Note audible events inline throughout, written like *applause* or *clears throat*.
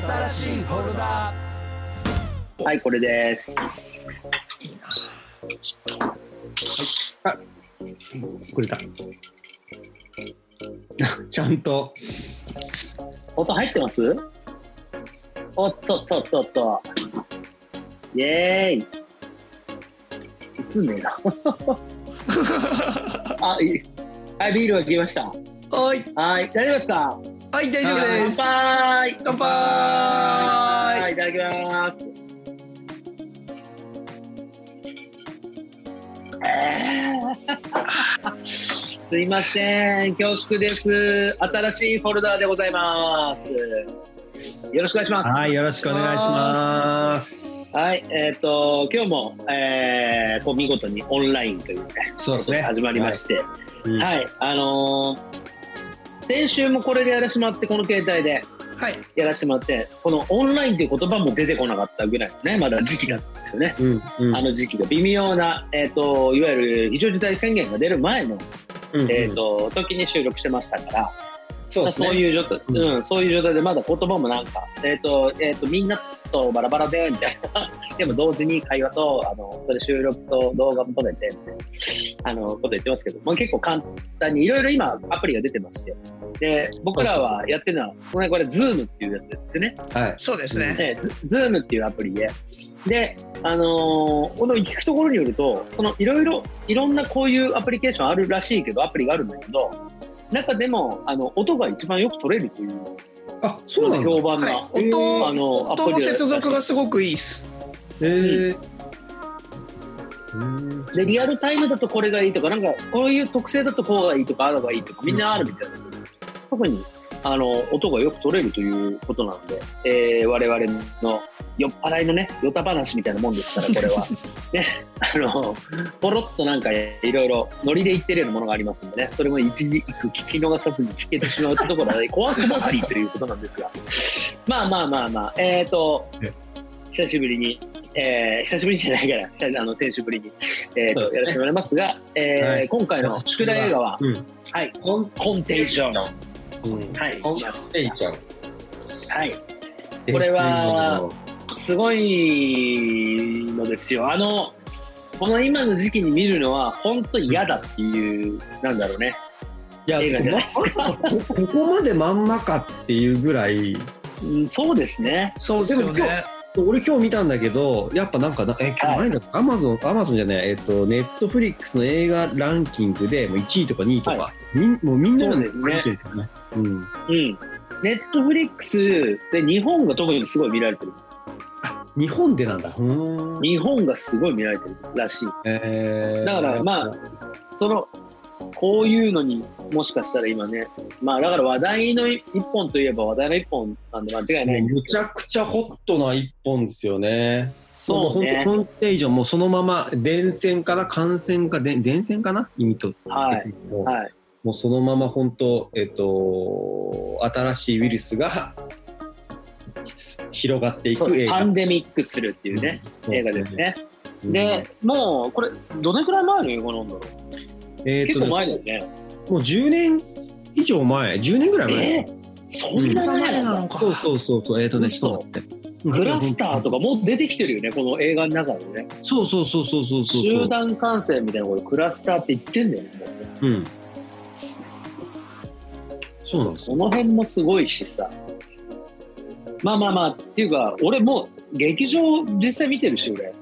新しいフォルダはい、これです。くれた。*laughs* ちゃんと。音入ってます？おっとっとっとっと。イェーイ。映んねえな。*laughs* あ、いい。はい、ビールが来ました。はい、はい、大丈夫ですか？はい、大丈夫です。乾杯乾杯はい、いただきます。え *laughs* ーすいません、恐縮です。新しいフォルダーでございます。よろしくお願いします。はい、よろしくお願いします。はい、えっ、と、今日も、えー、こう見事にオンラインというね、そうですね。始まりまして、はい、うんあのー先週もこれでやらせてもらって、この携帯で。はい、やらせてもらって、このオンラインという言葉も出てこなかったぐらいのね、まだ時期なんですよね。うん、うん、あの時期が微妙な、えっ、と、いわゆる非常事態宣言が出る前の、うんえっ、と、時に収録してましたから、そうですね。そういう状態、ううん、そういう状態でまだ言葉もなんか、えっ、と、えっ、と、みんなとバラバラで、みたいな。*laughs* でも同時に会話と、あの、それ収録と動画も撮れて、みたいな、あの、こと言ってますけど、まあ、結構簡単に、いろいろ今アプリが出てまして、で、僕らはやってるのは、これ、これ、ズームっていうやつですよね。はい。そうですね。で、ズームっていうアプリで、で、あのーこの聞くところによると、そのいろいろ、いろんなこういうアプリケーションあるらしいけど、アプリがあるんだけど、中でも、あの、音が一番よく取れるというあ、そうなんだ。評判な、はい、えー音、あの音の接続がすごくいいっす。えー。うんで、リアルタイムだとこれがいいとか、なんか、こういう特性だとこうがいいとか、ああがいいとか、みんなあるみたいな。特に、あの、音がよく取れるということなので、えー、我々の酔っ払いのね、ヨタ話みたいなもんですから、これは。*laughs* ね、あの、ポロッとなんかいろいろノリで言ってるようなものがありますんでね、それも一時一句聞き逃さずに聞けてしまうところで、怖くばかりということなんですが。まあまあまあまあ、えっ、ー、とえ、久しぶりに、えー、久しぶりじゃないから、あの、先週ぶりに、えーやらせてもらいますが、えーはい今回の宿題映画は、うん。はい、コンコンテーション。はうん。い。はい、これはすごいのですよ。あの、この今の時期に見るのは、本当に嫌だっていう、なんだろうね。いや、映画じゃないですかこ *laughs* ここまでまんまかっていうぐらい、うん、そうですね。そうですよでも今ね。俺今日見たんだけど、やっぱなんかな、え、今はい日何だアマゾン、アマゾンじゃない、えっと、ネットフリックスの映画ランキングで、もう1位とか2位とか、はみんもうみんなが見てるんですよね。うん。ネットフリックスで日本が特にすごい見られてる。日本でなん。だ。日本がすごい見られてるらしい。えーだからまあ、その、こういうのにもしかしたら今ね、まあだから話題の一本といえば話題の一本なん。で間違いないむちゃくちゃホットな一本ですよね。そうね。コンテージョンもそのまま電線から感染か電線かな意味と。はい。はい。もうそのまま本当えっと新しいウイルスが広がっていく映画。パンデミックするっていうね、うん映画です。ね。うんで、もう、これ、どれくらい前の映画なんだろう、えーと結構前だよね。もう10年以上前、10年ぐらい前。えー、そんな前なのか。そうそうそうそう、えっ、とね、嘘そうだって。クラスターとかもう出てきてるよね、この映画の中でね。そうそうそうそうそうそう。集団感染みたいなこと、クラスターって言ってんだよねうん。そうなんですその辺もすごいしさ。まあまあまあ、っていうか、俺もう劇場実際見てるし、俺。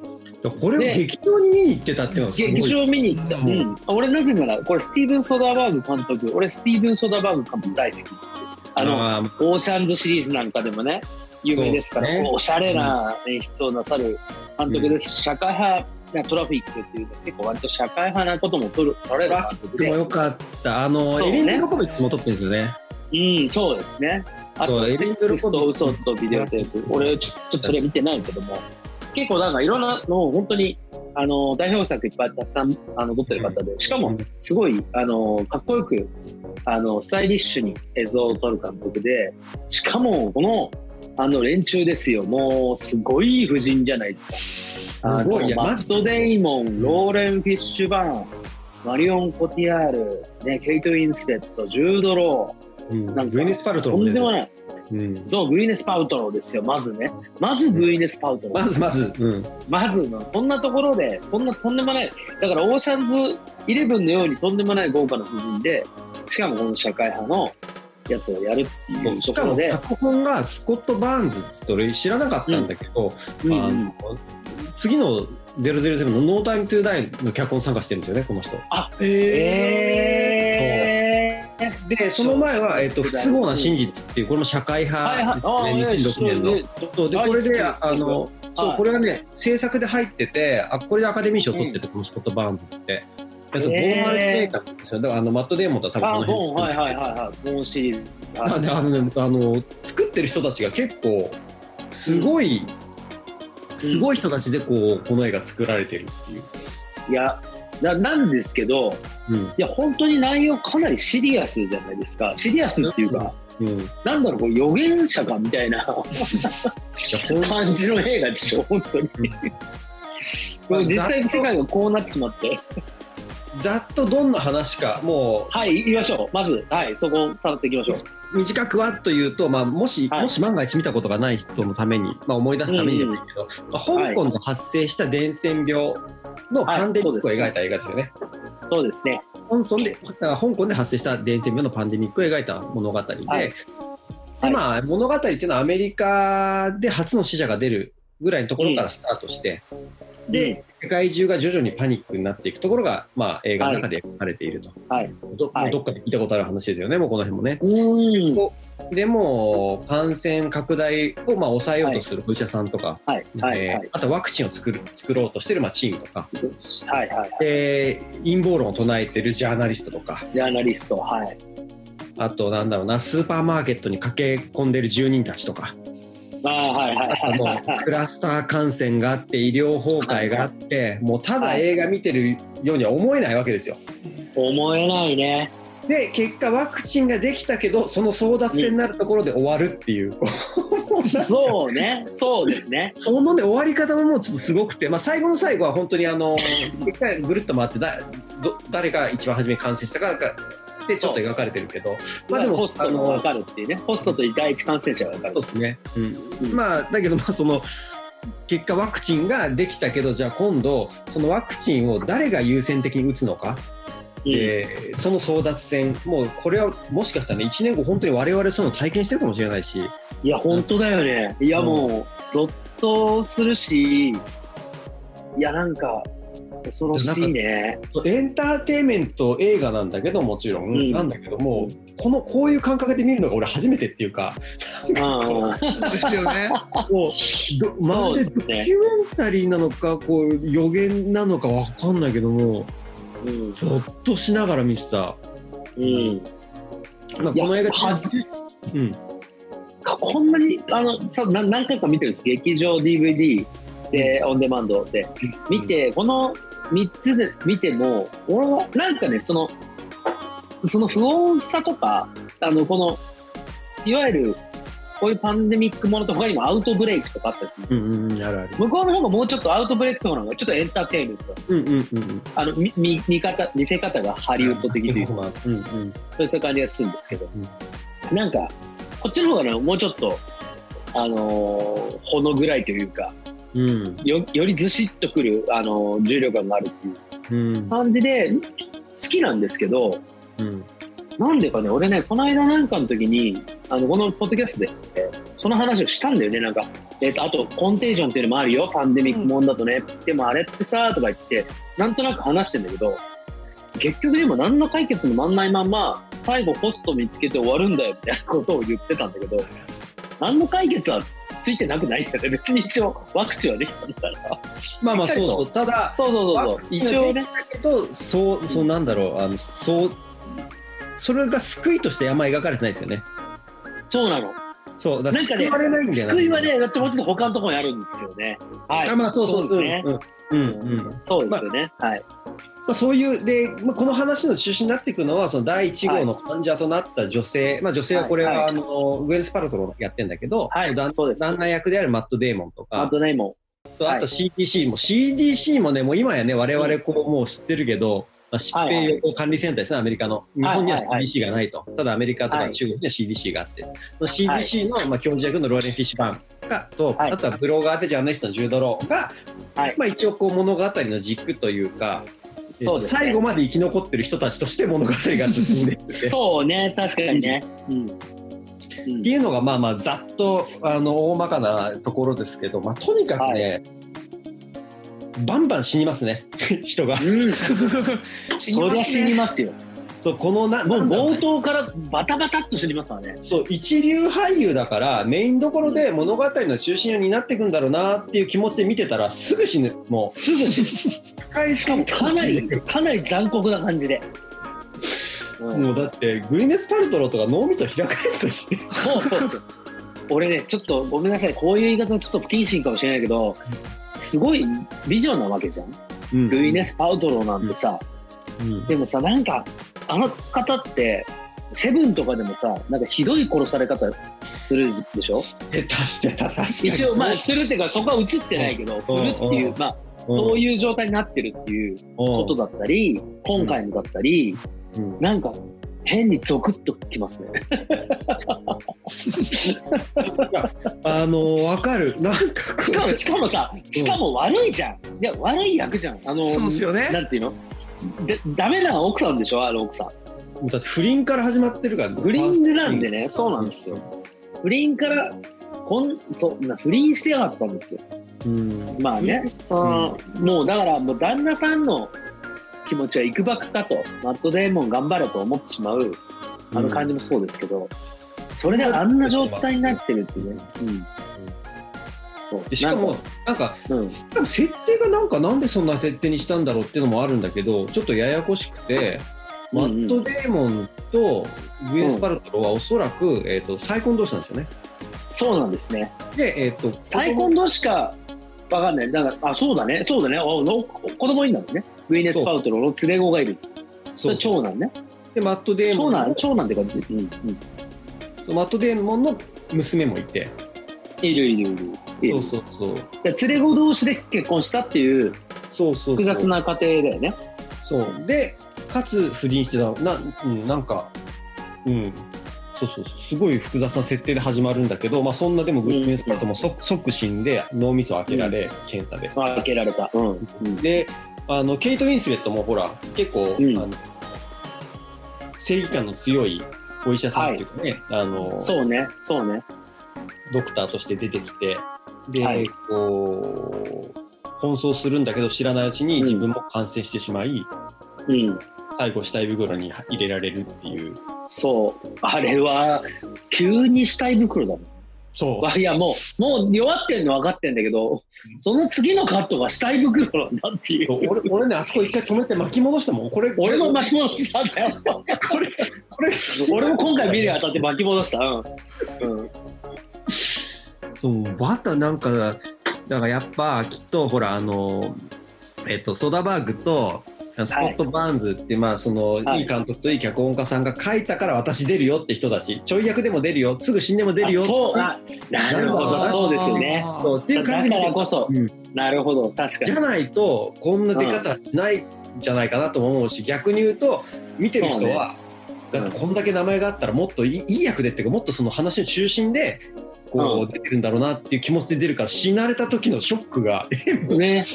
これをで劇場に見に行ってたっていうのはすごい。劇場見に行った。ううんん。俺なぜなら、これスティーブン・ソダーバーグ監督、俺スティーブン・ソダーバーグ監督大好き。あの、あーオーシャンズシリーズなんかでもね、有名ですから、ねおしゃれな演出をなさる監督です。社会派なトラフィックっていうの結構割と社会派なことも取る取れる監督で。でもよかった。あの、そうねエリン・ブロコビッチも撮ってるんですよね。うん、そうですね。あと、エエリン・リンブロコビブルコと嘘とビデオテープ。俺、ちょちょっとそれ見てないけども、結構なんかいろんなのを本当に、あの、代表作いっぱいたくさん、あの、撮ってる方で、しかも、すごい、あの、かっこよく、あの、スタイリッシュに映像を撮る監督で、しかも、この、あの、連中ですよ。もう、すごい夫人じゃないですか。あすごいマット・デイモン、ローレン・フィッシュバーン、マリオン・コティアール、ね、ケイト・インステッド、ジュード・ロー、うんなんかグウィネス・パルトロウも出てるんでもない。うん、そう、グウィネス・パルトロウですよ、まずね。まずグウィネス・パルトロウ。まずまず、うん、まずの、こんなところで、こんなとんでもない、だからオーシャンズイレブンのようにとんでもない豪華な布陣で、しかもこの社会派のやつをやるっていうしかもところで、脚本がスコット・バーンズっつって俺知らなかったんだけど、うんあの次の007の「ノータイム・トゥ・ダイ」の脚本参加してるんですよねこの人。ええー、でその前は、えっと「不都合な真実」っていうこれも社会はいはい、派ああ、ですね。2006年の。でこれであのそうこれ、れはね制作で入っててあこれでアカデミー賞取ってて、このスコット・バーンズって。えっとボへーーン・アルテメーカーですよだからあのマット・デーモンとは多分あ、ボン、辺はいはいはいはい、ボンシリーズ。あであのねあの作ってる人たちが結構すごい、すごい人たちでこうこの絵が作られてるっていう。いや、ななんですけど、うんいや、本当に内容かなりシリアスじゃないですか。シリアスっていうか、うん、いなんだろう、こう予言者かみたいな感じの映画でしょ、本当に。まあ実際に世界がこうなってしまって。ざっとどんな話かもはい、言いましょう。まず、はい、そこをさらっていきましょう。う短くはというと、まあ、もし、はいもし万が一見たことがない人のために、まあ、思い出すためにでもいいけど、まあ、香港で発生した伝染病のパンデミックを描いた映画ですよね。そうですね。香港で香港で発生した伝染病のパンデミックを描いた物語で、はいでまあ、物語っていうのはアメリカで初の死者が出るぐらいのところからスタートして、で、世界中が徐々にパニックになっていくところが、まあ、映画の中で描かれていると、はい。どはい。どっかで聞いたことある話ですよね、もうこの辺もね。うーん。でも感染拡大をまあ抑えようとするお医者さんとか、はい、はい、えーはい。あとワクチンを作る作ろうとしてるまあチームとか、はい、はい。で陰謀論を唱えてるジャーナリストとか。ジャーナリスト、はい。あとなんだろうなスーパーマーケットに駆け込んでる住人たちとかクラスター感染があって医療崩壊があってもうただ映画見てるようには思えないわけですよ。思えないね。で結果ワクチンができたけどその争奪戦になるところで終わるっていう。そうね、そうですね。そのね終わり方ももうちょっとすごくて、まあ、最後の最後は本当にあの *laughs* 一回ぐるっと回ってだど誰が一番初めに感染したかがでちょっと描かれてるけど、まあでもホストが分かるっていうね。ホストと第一感染者が分かる。そう。ですね、うん。うんまあだけどまあその結果ワクチンができたけどじゃあ今度そのワクチンを誰が優先的に打つのか、うん。えーその争奪戦。もうこれはもしかしたらね1年後本当に我々そういうの体験してるかもしれないし。いや、本当だよね。いや、うん。もう、ゾッとするし、いや、なんか、恐ろしいね。エンターテインメント映画なんだけどもちろん、うんなんだけどもこのこういう感覚で見るのが俺初めてっていうかうんそうですよね。もうどまるでドキュメンタリーなのかこう予言なのかわかんないけどもうんゾッとしながら見てた、うん。まあ、この映画はうんこんなに、あの、さな何回か見てるんです。劇場 DVD で、オンデマンドで。見て、この3つで見ても、俺は、なんかね、その、その不穏さとか、あの、この、いわゆる、こういうパンデミックものと他にもアウトブレイクとかあったりするうんうんうんあるある。向こうの方がもうちょっとアウトブレイクとかの方がちょっとエンターテインメント。うんうんうんうん。あの見見見方見せ方がハリウッド的というか。まあうんうん。そういう感じがするんですけど、なんかこっちの方がねもうちょっとあのーほの暗いというかうん。よよりずしっとくる、あのー重量感があるっていう。うん。感じで好きなんですけどうん。なんでかね俺ねこの間なんかの時にあのこのポッドキャストでその話をしたんだよねなんか、えっとあとコンテージョンっていうのもあるよ。パンデミックもんだとね、でもあれってさとか言ってなんとなく話してんだけど結局でも何の解決もなんないまんま最後ホスト見つけて終わるんだよみたいなことを言ってたんだけど何の解決はついてなくないんだよね別に一応ワクチンはできたんだから。まあまあそうそう。ただそうそうそうワそう。一応ね。けどそうそうなんだろう。あのそうそれが救いとしてあんま描かれてないですよね。そうなの。そうだ救われないんだよな救いはねだってもうちょっと他のところにあるんですよね。はい。あまあそうそう。ですね、うんうんうん。うんそうですよね、はいまあ、そういうで、まあ、この話の中心になっていくのはその第1号の患者となった女性、まあ、女性はこれは、はい。はいあのグエンス・パルトロがやってるんだけど、はい。旦旦那役であるマット・デーモンとかあとねもとあと CDC も、CDC もねもう今やね我々こうもう知ってるけどまあ、疾病予防管理センターですね、アメリカの。日本には CDC がないと。ただアメリカとか中国には CDC があって。その CDC の、まあ、教授役のローレン・フィッシュバーンがと、はい。あとはブロガーでジャーナリストのジュードローが、はい。まあ、一応こう物語の軸というか、そうね最後まで生き残ってる人たちとして物語が進んでいって。*laughs* そうね、確かにね。うん。うんっていうのがまあまあざっとあの大まかなところですけど、まあ、とにかくね、バンバン死にますね人が。うん、*laughs* そりゃ死にますよ。そうこのなもう冒頭からバタバタっと死にますからね。そう一流俳優だからメインどころで物語の中心になっていくんだろうなっていう気持ちで見てたらすぐ死ぬ。もすぐ死ぬ。しかもかなり、かなり残酷な感じで。うん。もうだってグリネス・パルトロとか脳みそ開かれてたし。そうそうそう。俺ね、ちょっとごめんなさい、こういう言い方ちょっと不謹慎かもしれないけど、すごい美女なわけじゃん。うん。ルイネス・パウトローなんてさ、うん。でもさ、なんか、あの方って、セブンとかでもさ、なんかひどい殺され方するでしょ？してたしてた確かに。一応、まあ、するっていうか、そこは映ってないけど、するっていう、まあ、そういう状態になってるっていうことだったり、今回のだったり、うん。うんなんか、変にゾクッときますね。あの分かる。なんかこしかも、しかもさ、しかも悪いじゃん。いや、悪い役じゃん。あの、そうですよね。なんていうの？でダメな奥さんでしょ、あの奥さん。うだって不倫から始まってるから。不倫なんでね、そうなんですよ。不倫から、こんそうな不倫してやがったんですよ。うん。まあね、うん。もうだから、もう旦那さんの気持ちはいくばくかと、マット・デーモン頑張れと思ってしまう、あの感じもそうですけど、それであんな状態になってるっていうね。うんでしかもなんかうん、設定がなんかなんでそんな設定にしたんだろうっていうのもあるんだけどちょっとややこしくて、マット・デーモンとグエンス・パルトロはおそらく、えー、と再婚同士なんですよね。そうなんですね。で、えー、と再婚同士かわかんない。だから、あ、そうだね、そうだね、あの子供いるんだもんね。ウィネス・パウトロの連れ子がいる。そう長男ね。でマット・デーモン長男、長男って感じ。うん、うん。マット・デーモンの娘もいているいるいる。いるそうそうそう。で連れ子同士で結婚したっていうそうそう複雑な家庭だよね。そう。でかつ不倫してた。な,、うん、なんかうん。そうそうそう。すごい複雑な設定で始まるんだけど、まあ、そんなでもグリーンスパルトも即即死んで脳みそ開けられ、検査で。開けられた。うん。うん。であのケイト・ウィンスレットもほら結構、うん。あの正義感の強いお医者さんっていうかね、あのそうね、そうね。ドクターとして出てきてで、はいこう奔走するんだけど知らないうちに自分も感染してしまい、うん。最後死体袋に入れられるっていうそう。あれは、急に死体袋だもん。そうわいや、もう、もう弱ってんの分かってんだけど、その次のカットが死体袋なんだっていう。俺俺ねあそこ一回止めて巻き戻してもこれ俺もこ巻き戻したんだよ。れこれこれ俺も今回見るにあたって巻き戻した。うん。うん。*laughs* そうバタなんかだからやっぱきっとほらあのえっとソダバーグとスコット・バーンズって、まあその、はい。い、い監督といい脚本家さんが書いたから私出るよって人たち。ちょい役でも出るよ。すぐ死んでも出るよあそう。あなるほど、そうですよね。そうっていうだか感じで。らこそ、うん。なるほど、確かに。じゃないとこんな出方しないんじゃないかなとも思うし逆に言うと見てる人は、ね。だってこんだけ名前があったらもっといいいい役でっていうかもっとその話の中心でこうう出てるんだろうなっていう気持ちで出るから死なれた時のショックがね。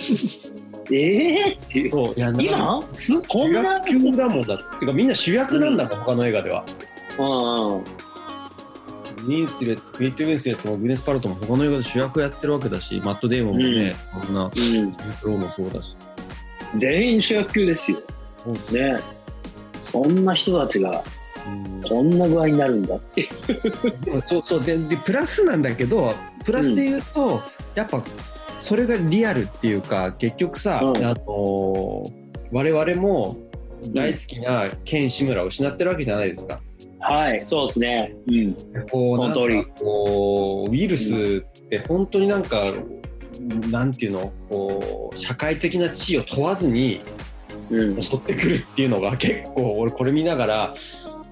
ええっていう。そういや今？すこん主な。だもんだっていうかみんな主役なんだもん、他の映画では。うんうん。ウィンスレット、クイット・ウィンスレットもグネス・パルトも他の映画で主役やってるわけだし、マット・デーモンもね、こんな、うん。ジム・クローもそうだし。全員主役級ですよ。そうっすね。ね。そんな人たちがこんな具合になるんだって。そうそうででプラスなんだけどプラスで言うと、やっぱそれがリアルっていうか結局さ、うんあのー我々も大好きなケン・シムラを失ってるわけじゃないですか。はい、そうですね。うん。こうなんこうウイルスって本当になんかなんていうのこう社会的な地位を問わずにうん。襲ってくるっていうのが結構俺これ見ながら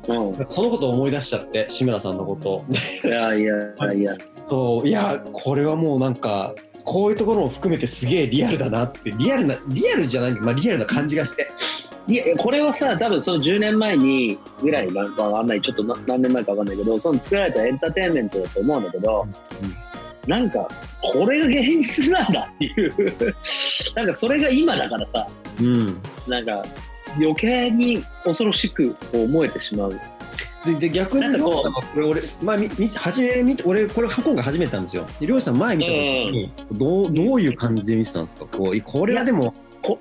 うん。そのことを思い出しちゃって志村さんのこと。いやいやいや。そういやこれはもうなんかこういうところも含めてすげえリアルだなって。リアルなリアルじゃない、まあ、リアルな感じがして。いや、これはさ、多分その10年前にぐらいなんかわかんない、ちょっとな何年前かわかんないけど、その作られたエンターテインメントだと思うんだけど、なんか、これが現実なんだっていう、*laughs* なんかそれが今だからさ、うん。なんか余計に恐ろしく思えてしまう。でで逆にここれ俺、まあ、みみ初め見て俺これ今回初めてなんですよ。でりょうさん前見た時に、どうどういう感じで見てたんですか？こうこれはでも、こ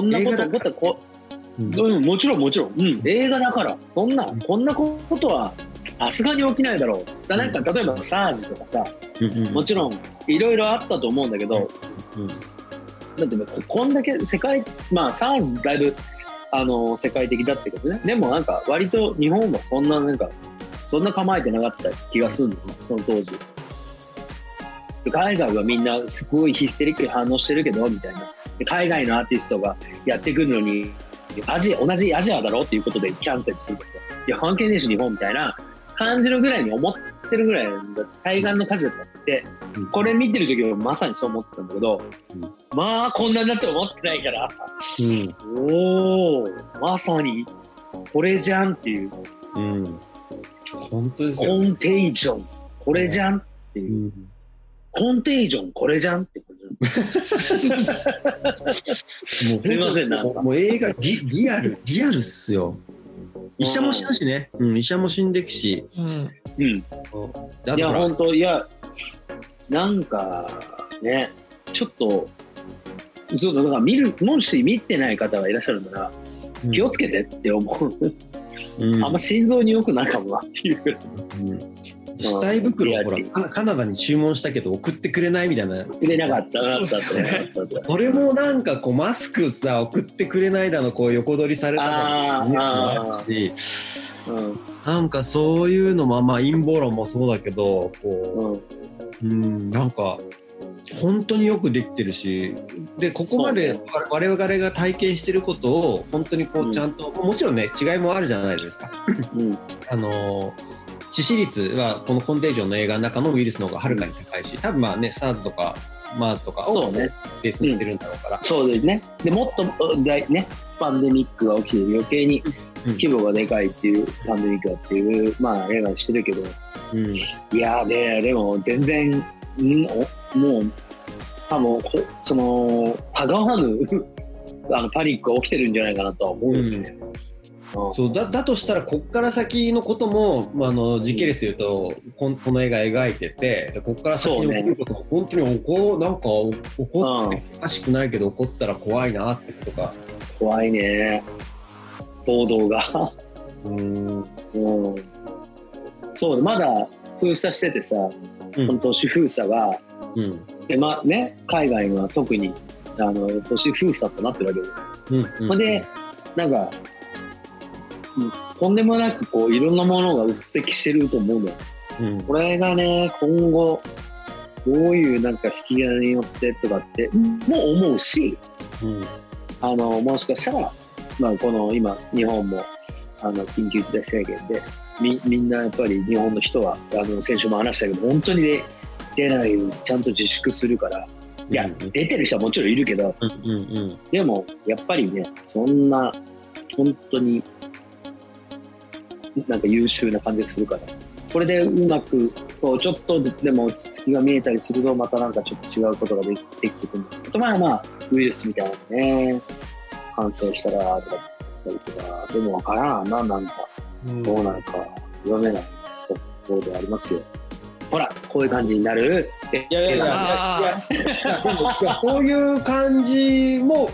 んなこと起こったら。こうん。うん、もちろんもちろん、うん、映画だから、そんな、こんなことは、さすがに起きないだろう。だなんか、例えば SARS とかさ、うんうんもちろん、いろいろあったと思うんだけど、うんだってこんだけ世界、まあ SARS だいぶ、あの、世界的だったけどね。でもなんか、割と日本はそんな、なんか、そんな構えてなかった気がするんだよね、その当時。で海外はみんなすごいヒステリックに反応してるけど、みたいな。で海外のアーティストがやってくるのに、アジア、同じアジアだろっていうことでキャンセルするとか、いや、関係ねえし、日本みたいな感じるぐらいに思ってるぐらいの対岸の火事だったって、うんこれ見てる時はまさにそう思ってたんだけど、うんまあ、こんなになって思ってないから、うんおお、まさに、これじゃんっていう、うん。本当ですよ、コンテージョン、これじゃんっていう。う、ん。コンテージョン、これじゃんって感じ。もうすいませんなんか。もう映画リリアルリアルっすよ。医者も死ぬしね、うん、医者も死んでくし。うん。うん。いや、本当いや、なんか、ね、ちょっと、そうだ、だから見る、もし見てない方がいらっしゃるなら、うん。気をつけてって思う。うん。あんま心臓に良くないかもなっていう。うん。死体袋いやほらカナダに注文したけど送ってくれないみたいな。くれなかったな、あったったあったそれもなんかこうマスクさ送ってくれないだのこう横取りされたの。しうん。なんかそういうのもまあ陰謀論もそうだけどこうん。ううんなんか本当によくできてるしでここまで我々が体験してることを本当にこうん。うちゃんと、もちろんね違いもあるじゃないですか。うん。*laughs* あのー致死率はこのコンテージョンの映画の中のウイルスの方がはるかに高いし多分まあね SARS とか MERS とかをそうね。ベースにしてるんだろうから、そうですね。でもっと大ね、パンデミックが起きてる余計にうん規模がでかいっていう、パンデミックだっていう、まあ映画にしてるけど、うん。いやーね、でも全然、もう、多分こその、たがわぬ *laughs* あのパニックが起きてるんじゃないかなとは思うよね。うんそうだだとしたらこっから先のことも、まあ、あの時系列でいうとこんこの映画描いててでこっから先に起きることも本当に起こなんか起こっておかしくないけど起こったら怖いなってことが怖いね。報道が。うんうん。そう、まだ封鎖しててさ、うんこの都市封鎖が、うん。でまあね、海外は特にあの都市封鎖となってるわけでうんほんで、なんか、うんとんでもなくこういろんなものがうっせきしてると思うの。よ。うん。これがね、今後、どういうなんか引き金によってとかって、も思うし、うん。あの、もしかしたら、まあこの今、日本も、あの、緊急事態宣言で、み、みんなやっぱり日本の人は、あの、先週も話したけど、本当にね、出ないようにちゃんと自粛するから、いや、出てる人はもちろんいるけど、うんうんうん。でも、やっぱりね、そんな、本当に、なんか優秀な感じがするから、これでうまく、こうちょっとでも落ち着きが見えたりすると、またなんかちょっと違うことができできてくる。あとまあまあ、ウイルスみたいなのね、感染したらとか、ったりとか、でもわからんな、なんか、うん。どうなるか読めないところでありますよ。ほら、こういう感じになる。いやいやいやあーいやいやでもいやそういう感じも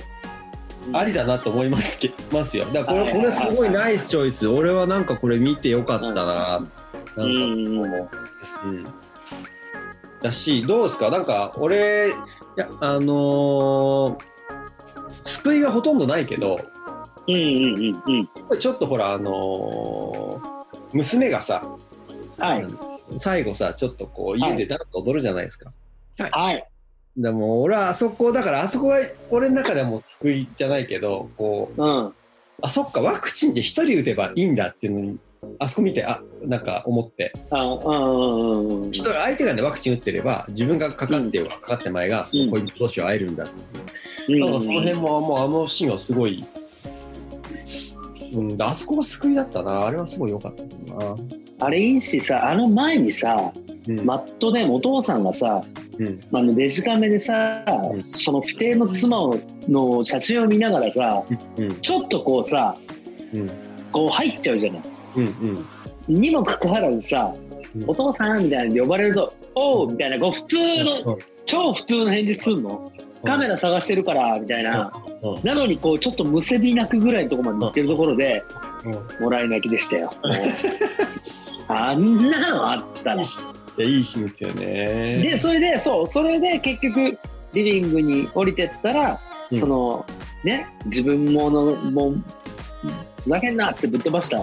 ありだなと思いますけますよ。だからこれこれすごいナイスチョイス。俺はなんかこれ見てよかったな。なんかこううんうんだしどうですか？なんか俺いやあのー救いがほとんどないけどうんうんうんうん。ちょっとほらあのー娘がさはい。最後さちょっとこう家でダンス踊るじゃないですか。はい。でも俺はあそこだからあそこが俺の中ではもう救いじゃないけどこううん。あそっかワクチンで一人打てばいいんだっていうのにあそこ見てあなんか思ってあうんうんうんうん。一人相手がねワクチン打ってれば自分がかかってようがかかってまいがその恋人同士は会えるんだっていう、うんその辺ももうあのシーンはすごいうん、あそこが救いだったな。あれはすごい良かったな。あれいいしさ、あの前にさ、うん。マットでお父さんがさ、うん。あのデジカメでさ、うんその不定の妻をの写真を見ながらさ、うん。ちょっとこうさ、うん。こう入っちゃうじゃない。うん。うん。にもかかわらずさ、うんお父さんみたいなの呼ばれると、おうみたいな、こう普通の、超普通の返事すんの？カメラ探してるから、みたいな。うんなのに、こう、ちょっとむせび泣くぐらいのところまで行ってるところで、うん。もらい泣きでしたよ。*laughs* あんなのあったら。いや、いい日ですよね。で、それで、そう、それで結局、リビングに降りてったら、うんその、ね、自分もの、もう、ふざけんなってぶっ飛ばした、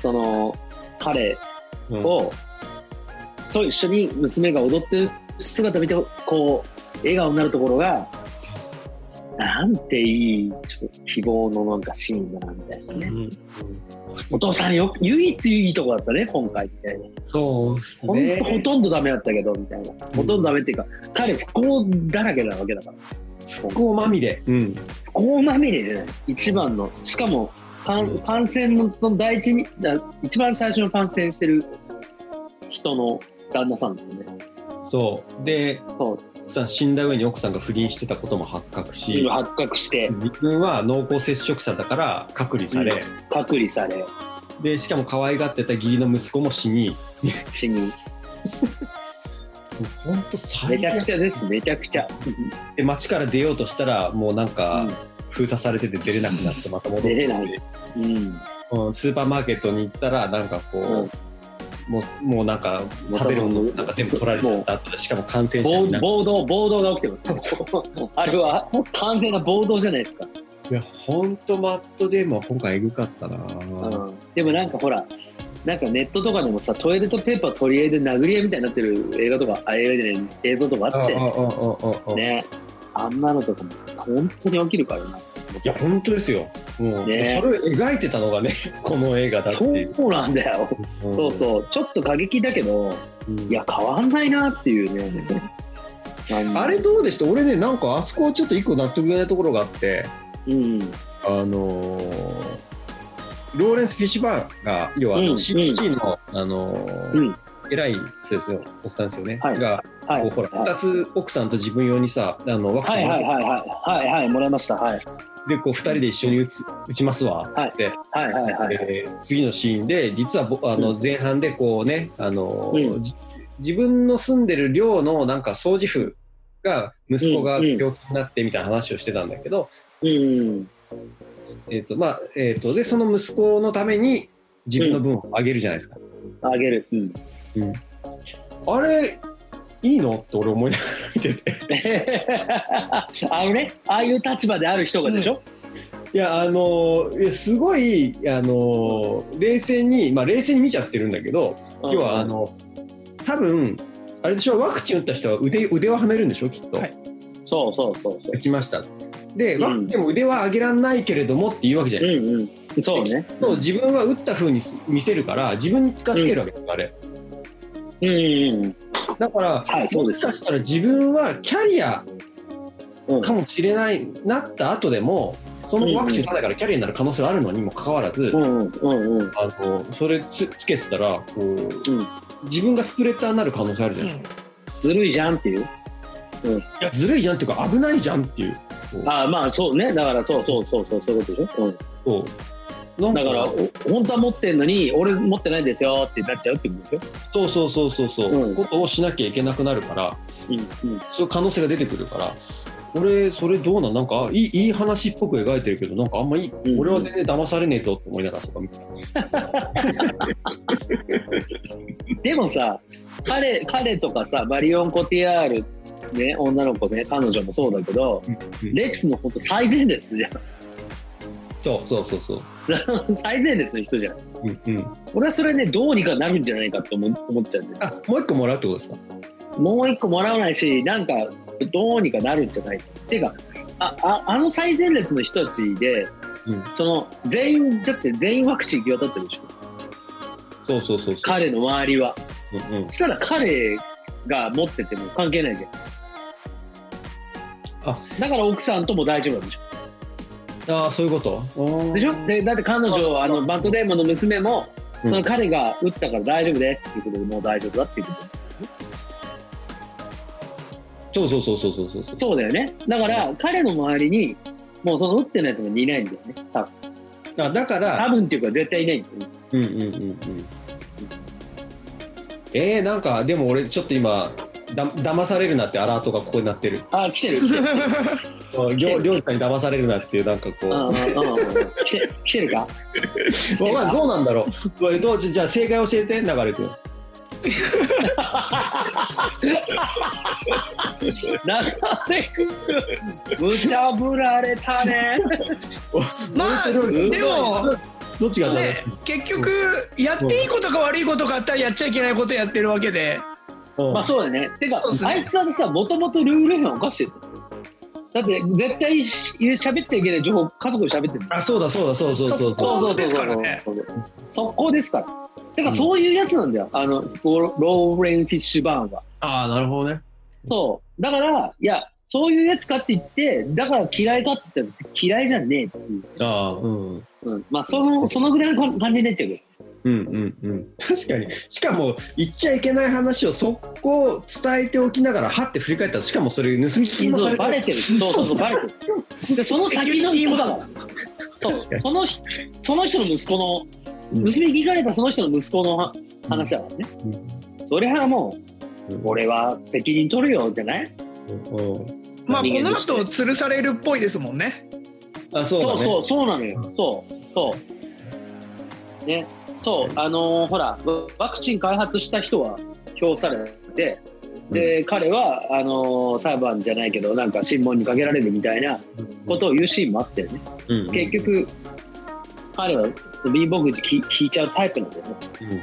その、彼うんを、と一緒に娘が踊ってる姿を見て、こう、笑顔になるところが、なんていい、ちょっと希望のなんかシーンだな、みたいなね。うん。お父さんよ、唯一いいとこだったね、今回、みたいな。そうですほんねと。ほとんどダメだったけど、みたいな。ほとんどダメっていうか、彼不幸だらけなわけだから。不幸まみれ。うん。不幸まみれじゃない。一番の。しかも、感感染のその第一に、だ一番最初の感染してる人の旦那さんだよね。そう。で、そう。奥さん死んだ上に奥さんが不倫してたことも発覚し、今発覚して、自分は濃厚接触者だから隔離され、隔離され、でしかも可愛がってた義理の息子も死に。死に。*laughs* 本当最めちゃく悪ちゃです、めちゃくちゃ。で街から出ようとしたらもうなんかうん。封鎖されてて出れなくなってまた戻って。出れない。うん。うん、スーパーマーケットに行ったらなんかこう、うんもうもうなんか食べるものなんか全部取られちゃった後でしかも感染者暴動、暴動が起きてます。*laughs* あれは完全な暴動じゃないですか。いや本当マットデーモンは今回エグかったな、うんでもなんかほら、なんかネットとかでもさ、トイレットペーパー取り合いで殴り合いみたいになってる映画とか、あ映画じゃない映像とかあって、あんなのとかも本当に起きるからな。いや本当ですよ。もう、ね。それを描いてたのがね *laughs* この映画だってそうなんだよ。うん。そうそう。ちょっと過激だけど、うん。いや、変わんないなっていうね。の *laughs* あれどうでした？俺ねなんかあそこちょっと一個納得いかないところがあってうん。あのーローレンス・フィッシュバーンが要はあのうん CPC の、あのーうん。偉い人ですよおっさんですよね、はい。がはい。ほら、はい。2つ奥さんと自分用にさあのワクチンをはいはいはいはい。はいはいもらいました。はいでこう2人で一緒に打つ打ちますわっつって、はい。はいはいえー次のシーンで実はぼあの前半でこうねあの、うん。じ自分の住んでる寮のなんか掃除婦が息子がうんうん。病気になってみたいな話をしてたんだけど、うんえーとまあえー、とでその息子のために自分の分をあげるじゃないですか。あげる。うん。あれいいのって俺思いながら見てて。*laughs* あのねああいう立場である人がでしょ？いやあのすごいあの冷静にまあ冷静に見ちゃってるんだけど、要はあの多分あれでしょ？ワクチン打った人は腕腕ははめるんでしょ？きっと、はい。そうそうそうそう。打ちました。でうん。ワクチンも腕は上げらんないけれどもって言うわけじゃない。ですか、うんうん。そうね。そう自分は打った風に見せるから自分にがつけるわけですよ、あれ。うんうんだから、はいそうです。もしかしたら自分はキャリアうん。かもしれないなった後でもそのワクチン打たないからキャリアになる可能性があるのにもかかわらず、うんうんうんうん。あのそれつつけてたらこう、うん。自分がスプレッターになる可能性あるじゃないですか、ずるいじゃんっていう。いやずるいじゃんっていうか危ないじゃんっていう。ああまあそうね。だからそうそうそうそうそういうことでしょ、うん。そうだからお本当は持ってんのに俺持ってないですよってなっちゃうってことでしょ？そうそうそうそうそう、うん。ことをしなきゃいけなくなるからうんうん。そういう可能性が出てくるから俺それどうなん？なんかいいいい話っぽく描いてるけどなんかあんまいい、うん。俺は全然騙されねえぞって思いながらそこ見てた。*laughs* でもさ彼彼とかさバリオン・コティアールね女の子ね彼女もそうだけど、うんレックスの本当最前列じゃんそうそうそうそう。*laughs* 最前列の人じゃん。うんうん。俺はそれねどうにかなるんじゃないかって思思っちゃうんだよ。あもう一個もらうってことですか？もう一個もらわないしなんかどうにかなるんじゃないか。っていうかあああの最前列の人たちでうん。その全員だって全員ワクチン行き渡ってるでしょ。そうそうそうそう。彼の周りは。うんうん。そしたら彼が持ってても関係ないじゃん。あ。だから奥さんとも大丈夫なんでしょああそういうこと？でしょ？でだって彼女あのバットデーモンの娘も、その彼が打ったから大丈夫ですっていうことでもう大丈夫だっていうこと。そうそうそうそうそうそうそう。だよね。だから、彼の周りにもうその打ってないともいないんだよね多分。あだから多分っていうか絶対いないんだよね。うんうんうんうんえー、なんかでも俺ちょっと今だ騙されるなってアラートがここになってる。あ来てる来てる。*laughs* りょうりょうじさんに騙されるなっていうなんかこう、うんうんうんうん来て来てるか？まあどうなんだろう？どうじゃあ正解教えて流れて。なれ無茶ぶられたね。まあでもどっちが正ねしい？結局やっていいことか悪いことがあったらやっちゃいけないことやってるわけで。うん。まあそうだね。てかあいつはさもともとルール違反犯してるだって絶対し喋っちゃいけない情報家族で喋ってる。あそうだそうだそうそうそうそそうそうですからね。速攻ですから。てかそういうやつなんだよ。あのローレン・フィッシュバーンは。ああなるほどね。そう。だからいやそういうやつかって言ってだから嫌いかって言ったら嫌いじゃねえっていう、ああうん。うん、まあそのそのぐらいの感じになっちゃうけどうんうんうん。確かに。しかも言っちゃいけない話を速攻伝えておきながらはって振り返ったらしかもそれ盗み聞きもさそうれてるバレてる。そうそうそう *laughs* バレてる。でその先の人だからそう。その人その人の息子のうん。盗み聞かれたその人の息子のは話だからね、それはもう俺は責任取るよじゃない？うん。うんまあこの人吊るされるっぽいですもんね。あそうだね。そうそうそうなのよ。そうそう。ねそうあのーほらワクチン開発した人は評されてで、彼はあのー裁判じゃないけどなんか審問にかけられるみたいなことを言うシーンもあったよね、うん。結局彼は貧乏口聞聞いちゃうタイプなんだよね。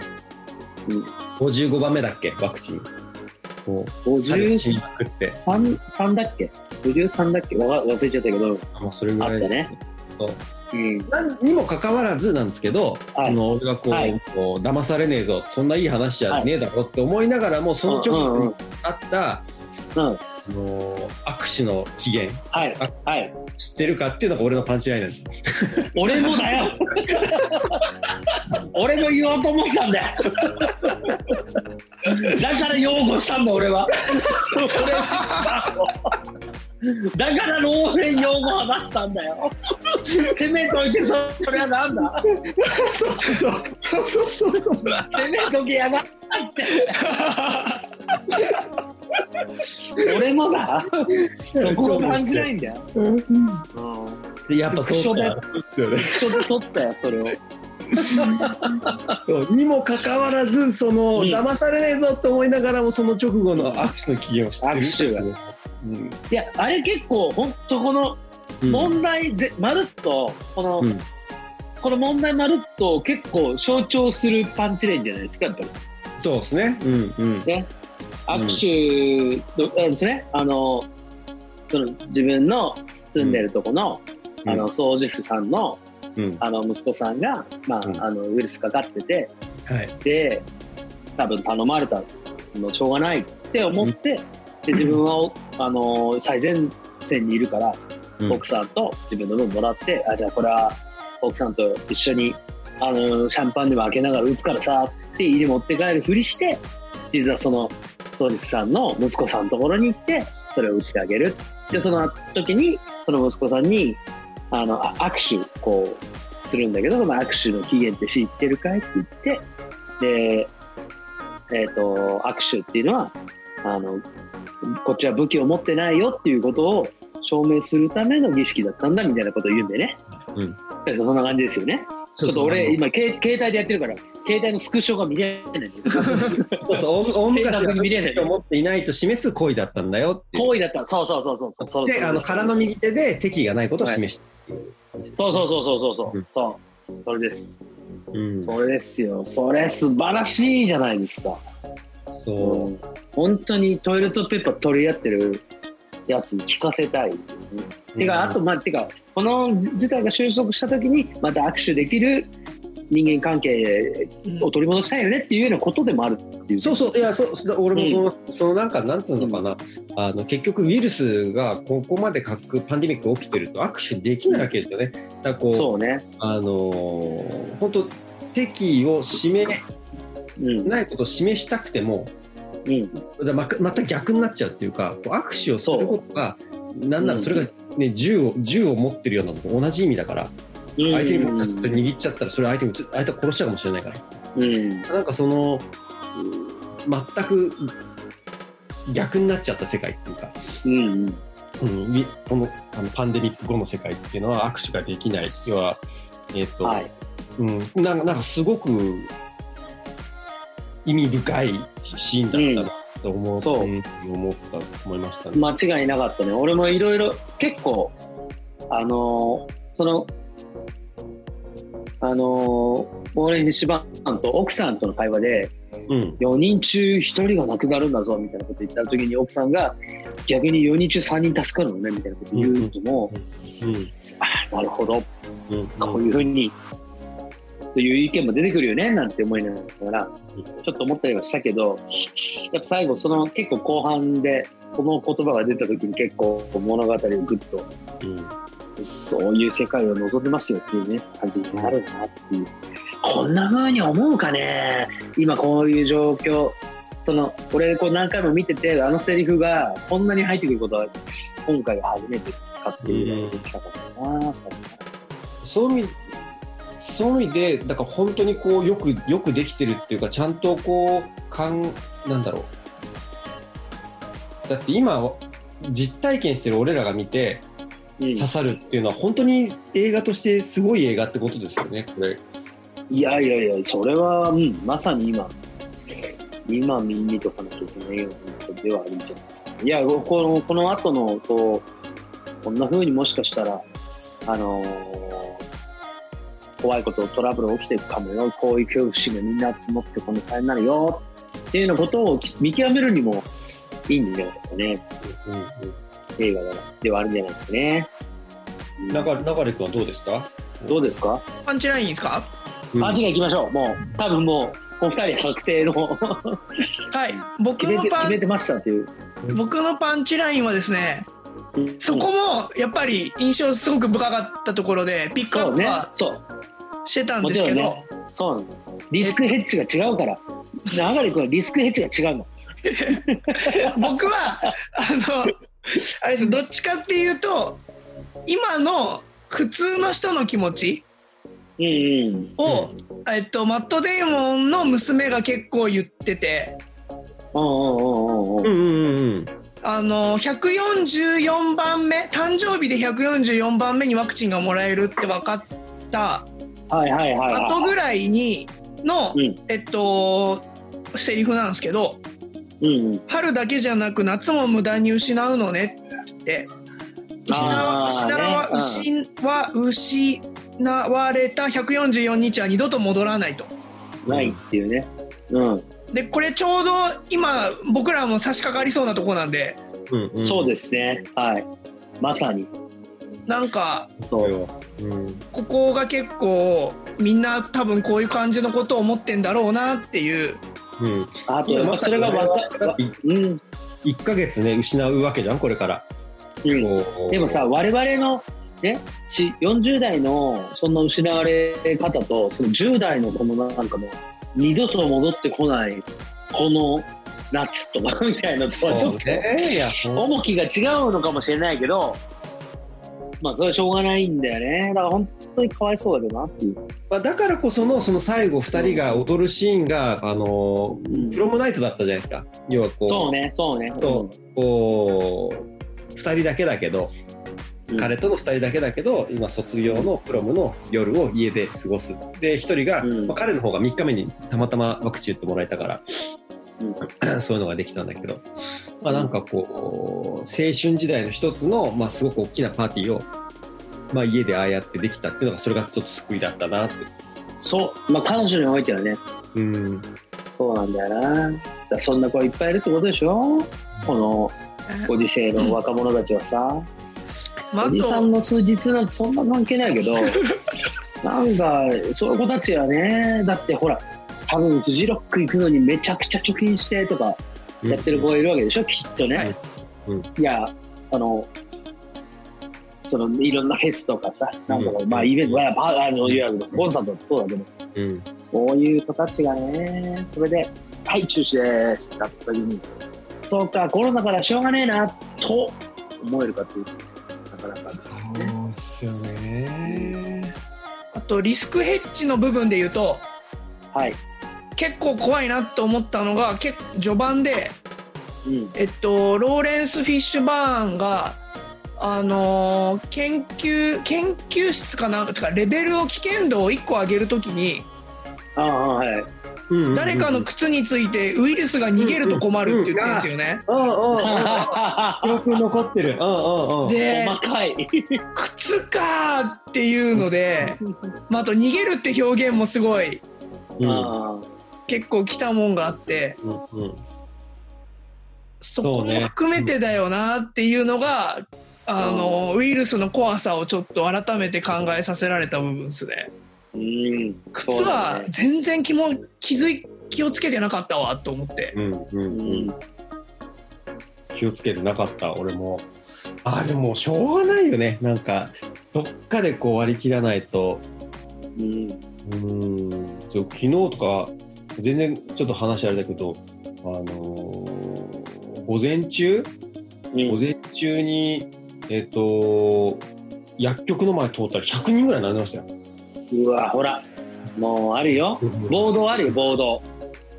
うん。55番目だっけ？ワクチン。こう53死にまくって。3だっけ？53だっけ？わか忘れちゃったけど、あまあそれぐらいあったね。そううん、何にもかかわらずなんですけど、はい。あの俺がこう,、はい。こう騙されねえぞそんないい話じゃねえだろって思いながらも、その直後にあった、うん。うんあの握手の期限はい。はい。知ってるかっていうのが俺のパンチラインなんです *laughs* 俺もだよ。*laughs* 俺も言おうと思ってたんだよ。*laughs* だから擁護したんだ俺は *laughs* だからローレン擁護派だったんだよ。*laughs* 攻めといてそれはなんだ？そうそうそう。そう攻めとけやがって。*laughs* 俺もさそこを感じないんだよ、うん。でやっぱそうだよ。ね。一緒で取ったよそれを。そうにもかかわらずその、うん。騙されねえぞと思いながらもその直後の握手の期限を知ってる握手。がうん。いやあれ結構本当このうん。問題ぜ、まるっとこの、うん。この問題まるっと結構象徴するパンチレインじゃないですかやっぱり。そうですね。うんうん。ね。握手の、えですね。あのその自分の住んでるとこの、うん。あの掃除婦さんのうん。あの息子さんが、まあうん。あのウイルスかかっててはい。で多分頼まれたのしょうがないって思って、で自分はあの最前線にいるから、うん。奥さんと自分の分もらってあじゃあこれは奥さんと一緒にあのシャンパンでも開けながら打つからさつって家に持って帰るふりして実はそのソリフさんの息子さんのところに行ってそれを打ってあげる。でその時にその息子さんにあのあ握手こうするんだけどその握手の期限って知ってるかいって言ってでえっ、と握手っていうのはあのこっちは武器を持ってないよっていうことを証明するための儀式だったんだみたいなことを言うんでね、うん。そんな感じですよね。ちょっと俺今け携帯でやってるから携帯のスクショが見れない *laughs* そうそう大大昔正確に見れない。は持っていないと示す行為だったんだよ行為だった。らそうそうそうそうそうそう。であの空の右手で敵意がないことを示して、そうそうそうそうそうそう、うん。そう。それです。うん。それですよ。それ素晴らしいじゃないですかそ本当にトイレットペーパー取り合ってるやつに聞かせたい、うてかあとまあてかこの事態が収束した時にまた握手できる人間関係を取り戻したいよねっていうようなことでもあるっていう。そうそういやそ俺もその,、そのなんかなんつうのかな、あの結局ウイルスがここまで各パンデミックが起きてると握手できないわけですよね。だからこうそうね。あのー本当敵を示うん。ないことを示したくてもうん。だままた逆になっちゃうっていうか握手をすることがなんならそれが、ね、銃を銃を持ってるようなのと同じ意味だから相手に握っちゃったらそれ相手に相手を殺しちゃうかもしれないからうん。なんかそのうん全く逆になっちゃった世界っていうか、うん。うん、みこのあのパンデミック後の世界っていうのは握手ができない要は、えっとはい。うん、なんかなんかすごく意味深いシーンだったなと思う,、そうん思った思いましたね。間違いなかったね。俺もいろいろ結構、あのーその、あのー、俺にしばんと奥さんとの会話で、うん。4人中1人が亡くなるんだぞみたいなこと言った時に奥さんが逆に4人中3人助かるのねみたいなこと言うのも、うん。ああなるほど。うん。こういうふうに、という意見も出てくるよねなんて思いながらちょっと思ったりはしたけどやっぱ最後その結構後半でこの言葉が出た時に結構物語をぐっとうんそういう世界を望んでますよっていうね感じになるなっていう。こんな風に思うかね？今こういう状況。その俺こう何回も見ててあのセリフがこんなに入ってくることは今回が初めてかっていうぐらいできたかな、そういうそういう意味でだから本当にこうよくよくできてるっていうかちゃんとこうかんなんだろうだって今実体験してる俺らが見てうん刺さるっていうのは本当に映画としてすごい映画ってことですよねこれ。いやいやいや、それは、うん、まさに今、今見にとかのといけないようなことではあるんじゃないですか。いや、この、この後の、こう、こんな風にもしかしたら、あのー怖いこと、トラブル起きていくかもよ、こういう恐怖心がみんな集まってこの大変になるよ、っていうようなことを見極めるにもいいんじゃないですかね。映画ではあるんじゃないですかね。うん流れ流れ君はどうですか、どうですか？パンチラインですか？うんあ、違う行きましょう。もう、多分もう、お二人確定のはい僕のパン決めてましたっていう。僕のパンチラインはですねそこもやっぱり印象すごく深かったところでピックアそうねップは。そう。してたんもですけど、ちろんね。そうなの。リスクヘッジが違うから。流れ君はリスクヘッジが違うの。*laughs* 僕はあのあれですどっちかっていうと今の普通の人の気持ちうんうん。を、えっと、マット・デイモンの娘が結構言っててうんうんうんうんうん。うんうんうんうんあの144番目誕生日で144番目にワクチンがもらえるって分かったはいはいはいはい。後ぐらいにの、うんえっとセリフなんですけどうんうん。春だけじゃなく夏も無駄に失うのねって失わ失わね失わ失われた144日は二度と戻らないと。ないっていうね。うん。でこれちょうど今僕らも差し掛かりそうなとこなんでうんうんそうですね。はい。まさに。なんかそう。うんここが結構みんな多分こういう感じのことを思ってんだろうなっていううんあと、やっぱそれがわか、わいうん。1ヶ月ね失うわけじゃんこれから。うん。でもさ、我々の、ね、し40代のそんな失われ方と、その10代のこのなんかもう、二度と戻ってこない、この夏とかみたいなのとはちょっと、重きが違うのかもしれないけど、まあそれはしょうがないんだよね。だから本当にかわいそうだけどなっていう。まあ、だからこそのその最後2人が踊るシーンが、あのうん。プロムナイトだったじゃないですか。要はこうそうね、そうね。そこう2人だけだけど、うん。彼との2人だけだけど今卒業のプロムの夜を家で過ごす。で1人が、うん。まあ、彼の方が3日目にたまたまワクチン打ってもらえたから、そういうのができたんだけど、まあ、なんかこう青春時代の一つの、まあ、すごく大きなパーティーを、まあ、家でああやってできたっていうのがそれがちょっと救いだったなって。そう。まあ彼女においてはね、うんそうなんだよな。だそんな子いっぱいいるってことでしょ？このご時世の若者たちはさ。おじさんとの数日なんてそんな関係ないけど、*laughs* なんか、そういう子たちはね、だってほら、多分フジロック行くのにめちゃくちゃ貯金してとかやってる子がいるわけでしょ、きっとね。はい。うん。いや、あの、そのいろんなフェスとかさ、なんかこう。うん。まあイベント、まあ、あのいわゆるコンサートってそうだけど、うん。こういう子たちがね、それで、はい、中止です。ってなった時に、そうか、コロナからしょうがねえな、と思えるかっていう。と、なかなかですよね。そうっすよね。あとリスクヘッジの部分で言うとはい。結構怖いなと思ったのが結構序盤で、うん。えっと、ローレンス・フィッシュバーンが、あのー研究研究室かなんかてかレベルを危険度を1個上げるときにああ、はい。誰かの靴についてウイルスが逃げると困るって言ってるんですよね。うんうんうん記憶残ってるうんうんうんで細かい。靴かーっていうので、*laughs* まあ、あと逃げるって表現もすごいうんあ結構きたもんがあってうんうんそこも含めてだよなっていうのが、あのウイルスの怖さをちょっと改めて考えさせられた部分ですね。ーうん。靴は全然気も気づい気をつけてなかったわと思って。うんうんううんん。気をつけてなかった俺もあでもしょうがないよねなんかどっかでこう割り切らないとうん。うんそう昨日とか全然ちょっと話あれだけどあのー午前中？午前中にえっ、と薬局の前通ったら100人ぐらい並んでましたよ。うわ、ほら。もうあるよ。ボードあるよ、ボード。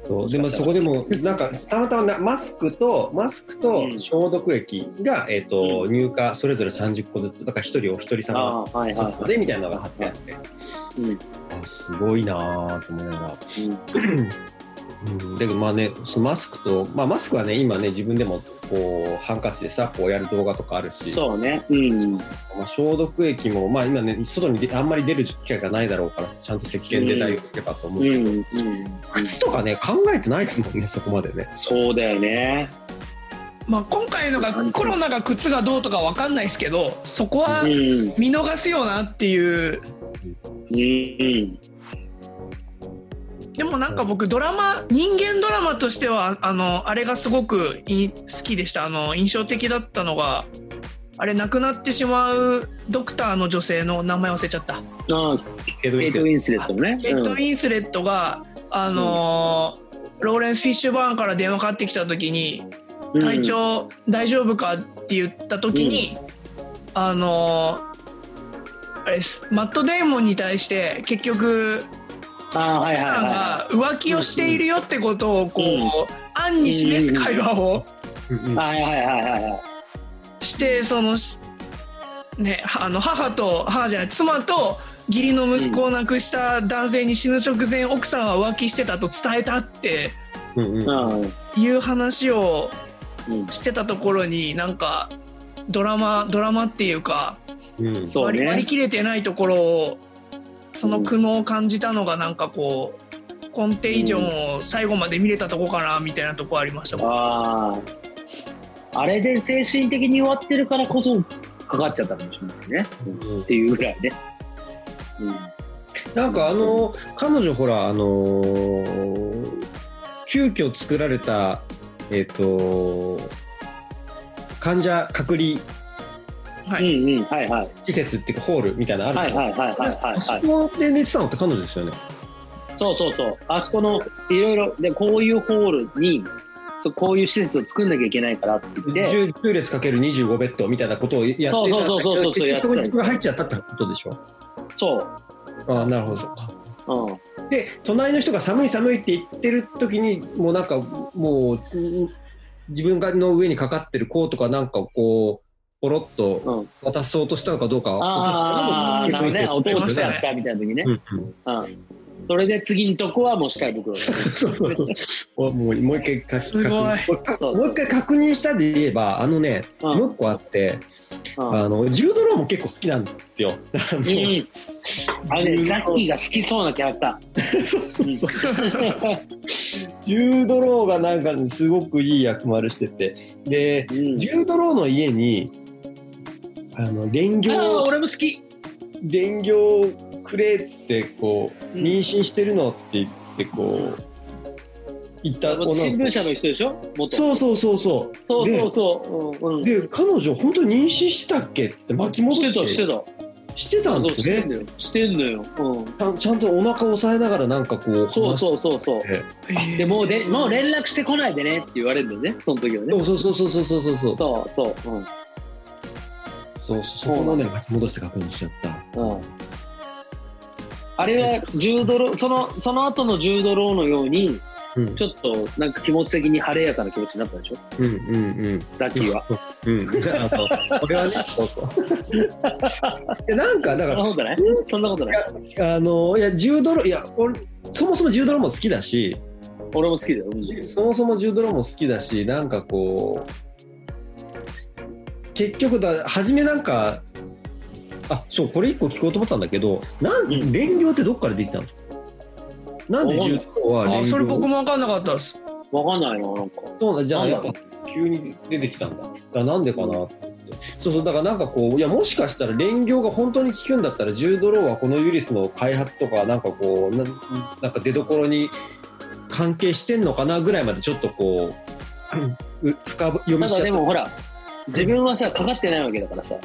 そうでもそこでもなんかたまたまなマスクとマスクとうん消毒液が、えっと入荷それぞれ30個ずつだから一人お一人様ああ、はいはいはでみたいなのが貼ってあってい。うん。あすごいなぁと思いながら。うん *clears throat* うん、だけどまあねそのマスクと、まあ、マスクはね今ね自分でもこうハンカチでさこうやる動画とかあるし、そうね。うん。まあ、消毒液もまあ今ね外に出あんまり出る機会がないだろうからちゃんと石鹸で対応すればと思うけど、うん。うん。靴とかね考えてないですもんねそこまでね。そうだよね。まあ、今回のがコロナが靴がどうとかわかんないですけどそこはうん。見逃すよなっていううん。でもなんか僕ドラマ人間ドラマとしてはあのあれがすごくい好きでした。あの印象的だったのがあれ亡くなってしまうドクターの女性の名前忘れちゃった。ケイト・ウィンスレットのね。ケイト・ウィンスレットが、あのーローレンス・フィッシュバーンから電話かかってきた時にうん。体調大丈夫かって言った時に、あのーあれマット・デーモンに対して結局奥さんはが浮気をしているよってことをこう、うん暗に示す会話を。してそのしねあの母と母じゃない妻と義理の息子を亡くした男性に死ぬ直前奥さんは浮気してたと伝えたってうんうんうん。いう話をうん。してたところになんかドラマドラマっていうか割り。切れてないところをその苦悩を感じたのがなんかこうコンテイジョンを最後まで見れたとこかなみたいなとこありましたもんああ。あれで精神的に弱ってるからこそかかっちゃったかもしれないね。うんっていうぐらいね。うん。なんかあの彼女ほらあのー急遽作られたえっ、と患者隔離はいうんうん。はいはい。施設っていうかホールみたいなのあるじゃんはいはいはいはいはいあそはい。こで寝てたのって彼女ですよね。そうそうそう。あそこのいろいろでこういうホールにそうこういう施設を作んなきゃいけないからって言って。10 10列かける25ベッドみたいなことをやってたそうそうそうそうそうそうやってた結局自分が入っちゃったってことでしょ？そう。ああなるほどそっか。うん。で隣の人が寒い寒いって言ってる時にもうなんかもううん自分がの上にかかってるコートかなんかをこうポロッとうん。渡そうとしたのかどうかはああ、なるほどね。落としちゃったみたいな時ねう。んうんうん。それで次のとこはもう下袋。そうそうそうおもうもう一回確認もう一回確認したで言えばあのね、うんもう一個あってうんあのジュードローも結構好きなんですよ。あのうん。あれね、ザッキーが好きそうなキャラクタ *laughs* そうそうそうー。ジュードローがなんかすごくいい役丸しててでうん。ジュードローの家にあの蓮ああ、行俺も好き。蓮行くれっつってこううん妊娠してるのって言ってこう言った新聞社の人でしょ？元そうそうそうそうそうそうそう。うんうん。で彼女本当に妊娠してたっけって巻き戻してしてたしてた。んですねしてんのよ。してんのよ。うん。ちゃんちゃんとお腹押さえながらなんかこうそうそうそうそう。えでもうでもう連絡してこないでねって言われるんだよね。その時はね。そうそうそうそうそうそうそうそうそう。うん。そうそこのね巻き戻して確認しちゃったうん。あれは10ドロそのその後の10ドローのようにうんちょっとなんか気持ち的に晴れやかな気持ちになったでしょ？うんうんうんザッキーは。うん、あのこれはね、そうそう。*laughs* なんかだからそんなことない？そんなことない。あのいや10ドロいや俺そもそも10ドロも好きだし俺も好きだよ。うんそもそも10ドロも好きだしなんかこう結局だ初めなんかあそうこれ一個聞こうと思ったんだけどなんうん連業ってどっからできたんですか？なんで10ドロは連業？あそれ僕も分かんなかったですわかんないな、なんか。そうなんじゃあやっぱ急に出てきたんだ。だからなんでかなって。そうそうだからなんかこういやもしかしたら連業が本当に効くんだったら10ドローはこのウイルスの開発とかなんかこうななんか出どころに関係してんのかなぐらいまでちょっとこうう深読たみしちゃった。だでもほら、自分はさ、かかってないわけだからさ、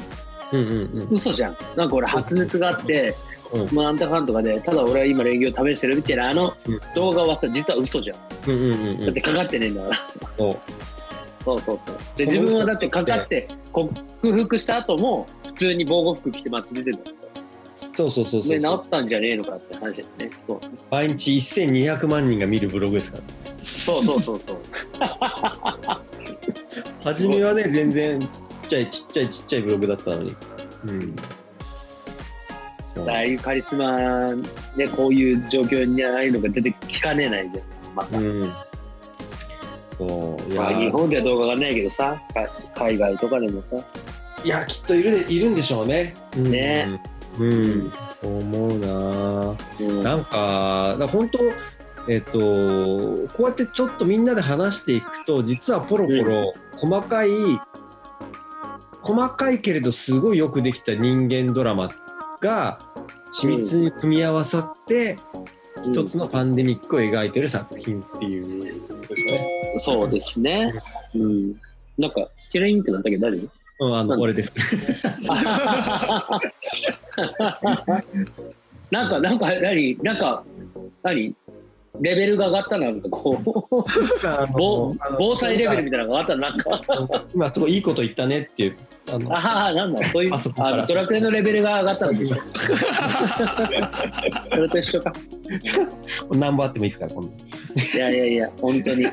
うんうんうん嘘じゃん。なんか俺発熱があって、うんまああんたかんとかで、ただ俺は今連休試してるみたいなあのうん動画はさ、実は嘘じゃん。うんうんうんうんだってかかってねえんだから。そうそうそう。で、自分はだってかかって克服した後も、普通に防護服着て街出てるんだからそうそうそうそう治ったんじゃねえのかって話だよね。そう毎日1200万人が見るブログですからそうそうそうそう。*laughs* 初めはね全然ちっちゃいちっちゃいちっちゃいブログだったのに。うん。ああいうカリスマでこういう状況にああいうのが出てきかねないじゃん。また。うん。そう。いまあ、や日本ではどうかわかんないけどさ、か海外とかでもさ、いやきっといるでいるんでしょうね。ね。うん、そう思うな。うん。なんかだ本当えっとこうやってちょっとみんなで話していくと実はポロポロ細かい、細かいけれどすごいよくできた人間ドラマが緻密に組み合わさって、一つのパンデミックを描いてる作品っていうことですね。そうですね。うん。なんか、チラインってなったけ？ど大丈うん、あの俺です。夫 *laughs* なんか、なんか、何？なんか、何？レベルが上がったな、なんかこう、防防災レベルみたいなのが上がったな、なんか。今すごいいいこと言ったねっていうあのああ、なんだ、そういう、あドラクエのレベルが上がったのでしょ。*laughs* それと一緒か。何本あってもいいですから今度いやいやいや、本当に。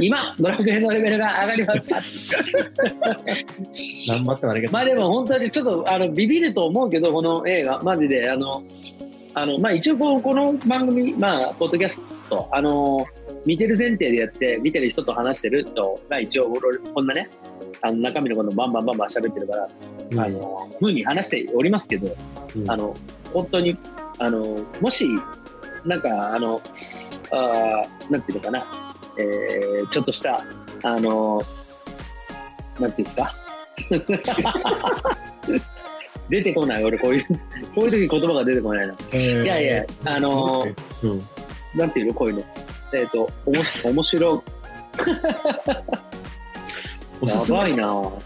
今、ドラクエのレベルが上がりました。*laughs* 何本あってもありがとうまあでも本当にちょっとあのビビると思うけど、この映画、マジで。あの、あのまあ一応こうこの番組、まあ、ポッドキャスト、あの、見てる前提でやって、見てる人と話してると、まあ一応、俺こんなね、あの中身のことバンバンバンバン喋ってるから、うんあの、ふうに話しておりますけど、うんあの、本当に、あの、もし、なんか、あの、あーなんていうのかな、えーちょっとした、あの、なんていうんですか？*laughs* 出てこない、俺、こういう、*laughs* こういう時言葉が出てこないな。いやいや、あの、うん。なんていうの、こういうの。えっ、と、おもし、*laughs* 面白おすすめ？やばいな。お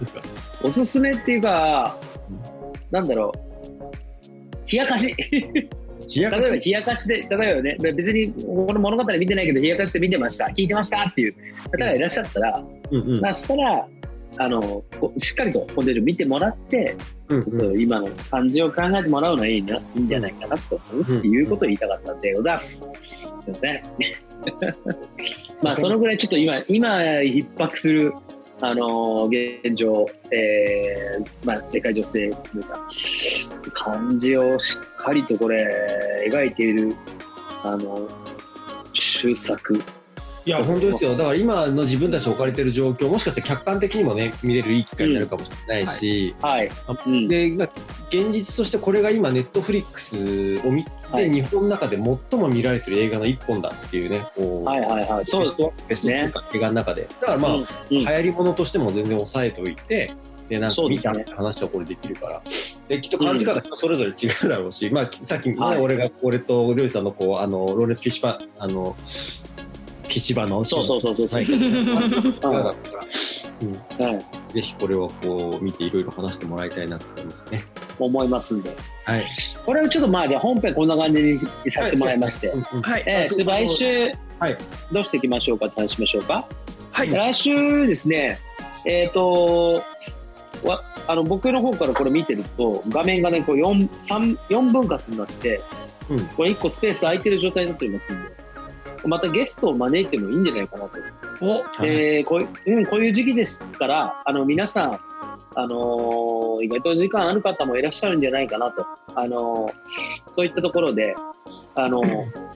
すすめっていうか、なんだろう。冷やかし。冷やかし？例えば冷やかしで、例えばね、別にこの物語見てないけど、冷やかしで見てました、聞いてましたっていう。方がいらっしゃったら、うんうん。まあしたら、あのしっかりとコンテンツを見てもらって、うんうん今の感じを考えてもらうのはいいな、いいんじゃないかなと思うっていうことを言いたかったんでございます。すいません。*laughs* まあ、そのぐらいちょっと今、今逼迫する、あの現状、えーまあ、世界情勢というか、感じをしっかりとこれ、描いている、あの、終作。いや本当ですよ。だから今の自分たち置かれてる状況もしかしたら客観的にもね見れるいい機会になるかもしれないし、はい。あうん。で、まあ、現実としてこれが今ネットフリックスを見て、はい。日本の中で最も見られてる映画の一本だっていうねこう、はいはいはい。そうベストベストね。映画の中で。だからまあ、うんうん。流行り物としても全然抑えておいてで、なんか見たって話をこれできるから。で、きっと感じ方人それぞれ違うだろうし、まあ、さっきね、はい。俺が、俺とりょうじさんのこう、あの、ローレンス・フィッシュバ、あの、フィッシュバの、そうそうそうそうはい、違うはい、ぜひこれをこう見ていろいろ話してもらいたいなと思いますね。思いますんで。はい。これをちょっとまあ、じゃあ本編こんな感じにさせてもらいまして。はい。えーで来週、はいどうしていきましょうかって話しましょうか。はい。来週ですね、えっ、と、わあの僕の方からこれ見てると、画面がね、こう 4, 三4分割になって、うんこれ1個スペース空いてる状態になっておりますんで、またゲストを招いてもいいんじゃないかなと。お、はい。えーこういううん、こういう時期ですから、あの皆さん、あのー意外と時間ある方もいらっしゃるんじゃないかなと、あのーそういったところで、あのー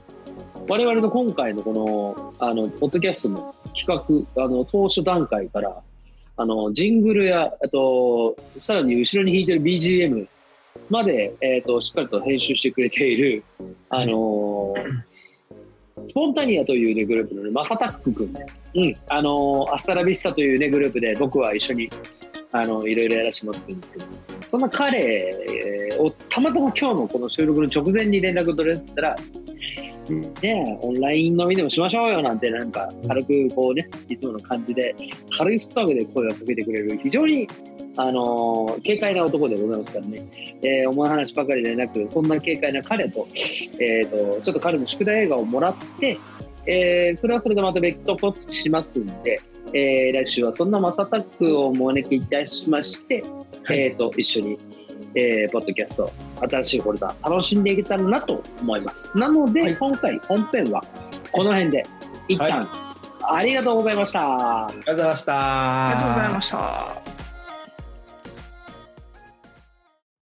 *laughs* 我々の今回のこの、あの、ポッドキャストの企画、あの、当初段階から、あの、ジングルや、あと、さらに後ろに弾いてる BGM まで、えっ、と、しっかりと編集してくれている、あのースポンタニアというね、グループのね、マサタック君ね、うん、あのアスタラビスタというね、グループで僕は一緒に、あのいろいろやらせてもらってるんですけど、そんな彼をたまたま今日のこの収録の直前に連絡取れたら、ね、オンライン飲みでもしましょうよなんて、なんか軽くこうね、いつもの感じで、軽いフットワークで声をかけてくれる、非常に、あのー軽快な男でございますからね、えー重い話ばかりでなく、そんな軽快な彼と、えー、とちょっと彼の宿題映画をもらって、えーそれはそれでまた別途ポップしますんで、えー来週はそんなマサタックをお招きいたしまして、はいえー、と一緒に、えーポッドキャスト、新しいフォルダ、楽しんでいけたらなと思います。なので、はい今回本編はこの辺で一旦、ありがとうございました。ありがとうございました。ありがとうございました。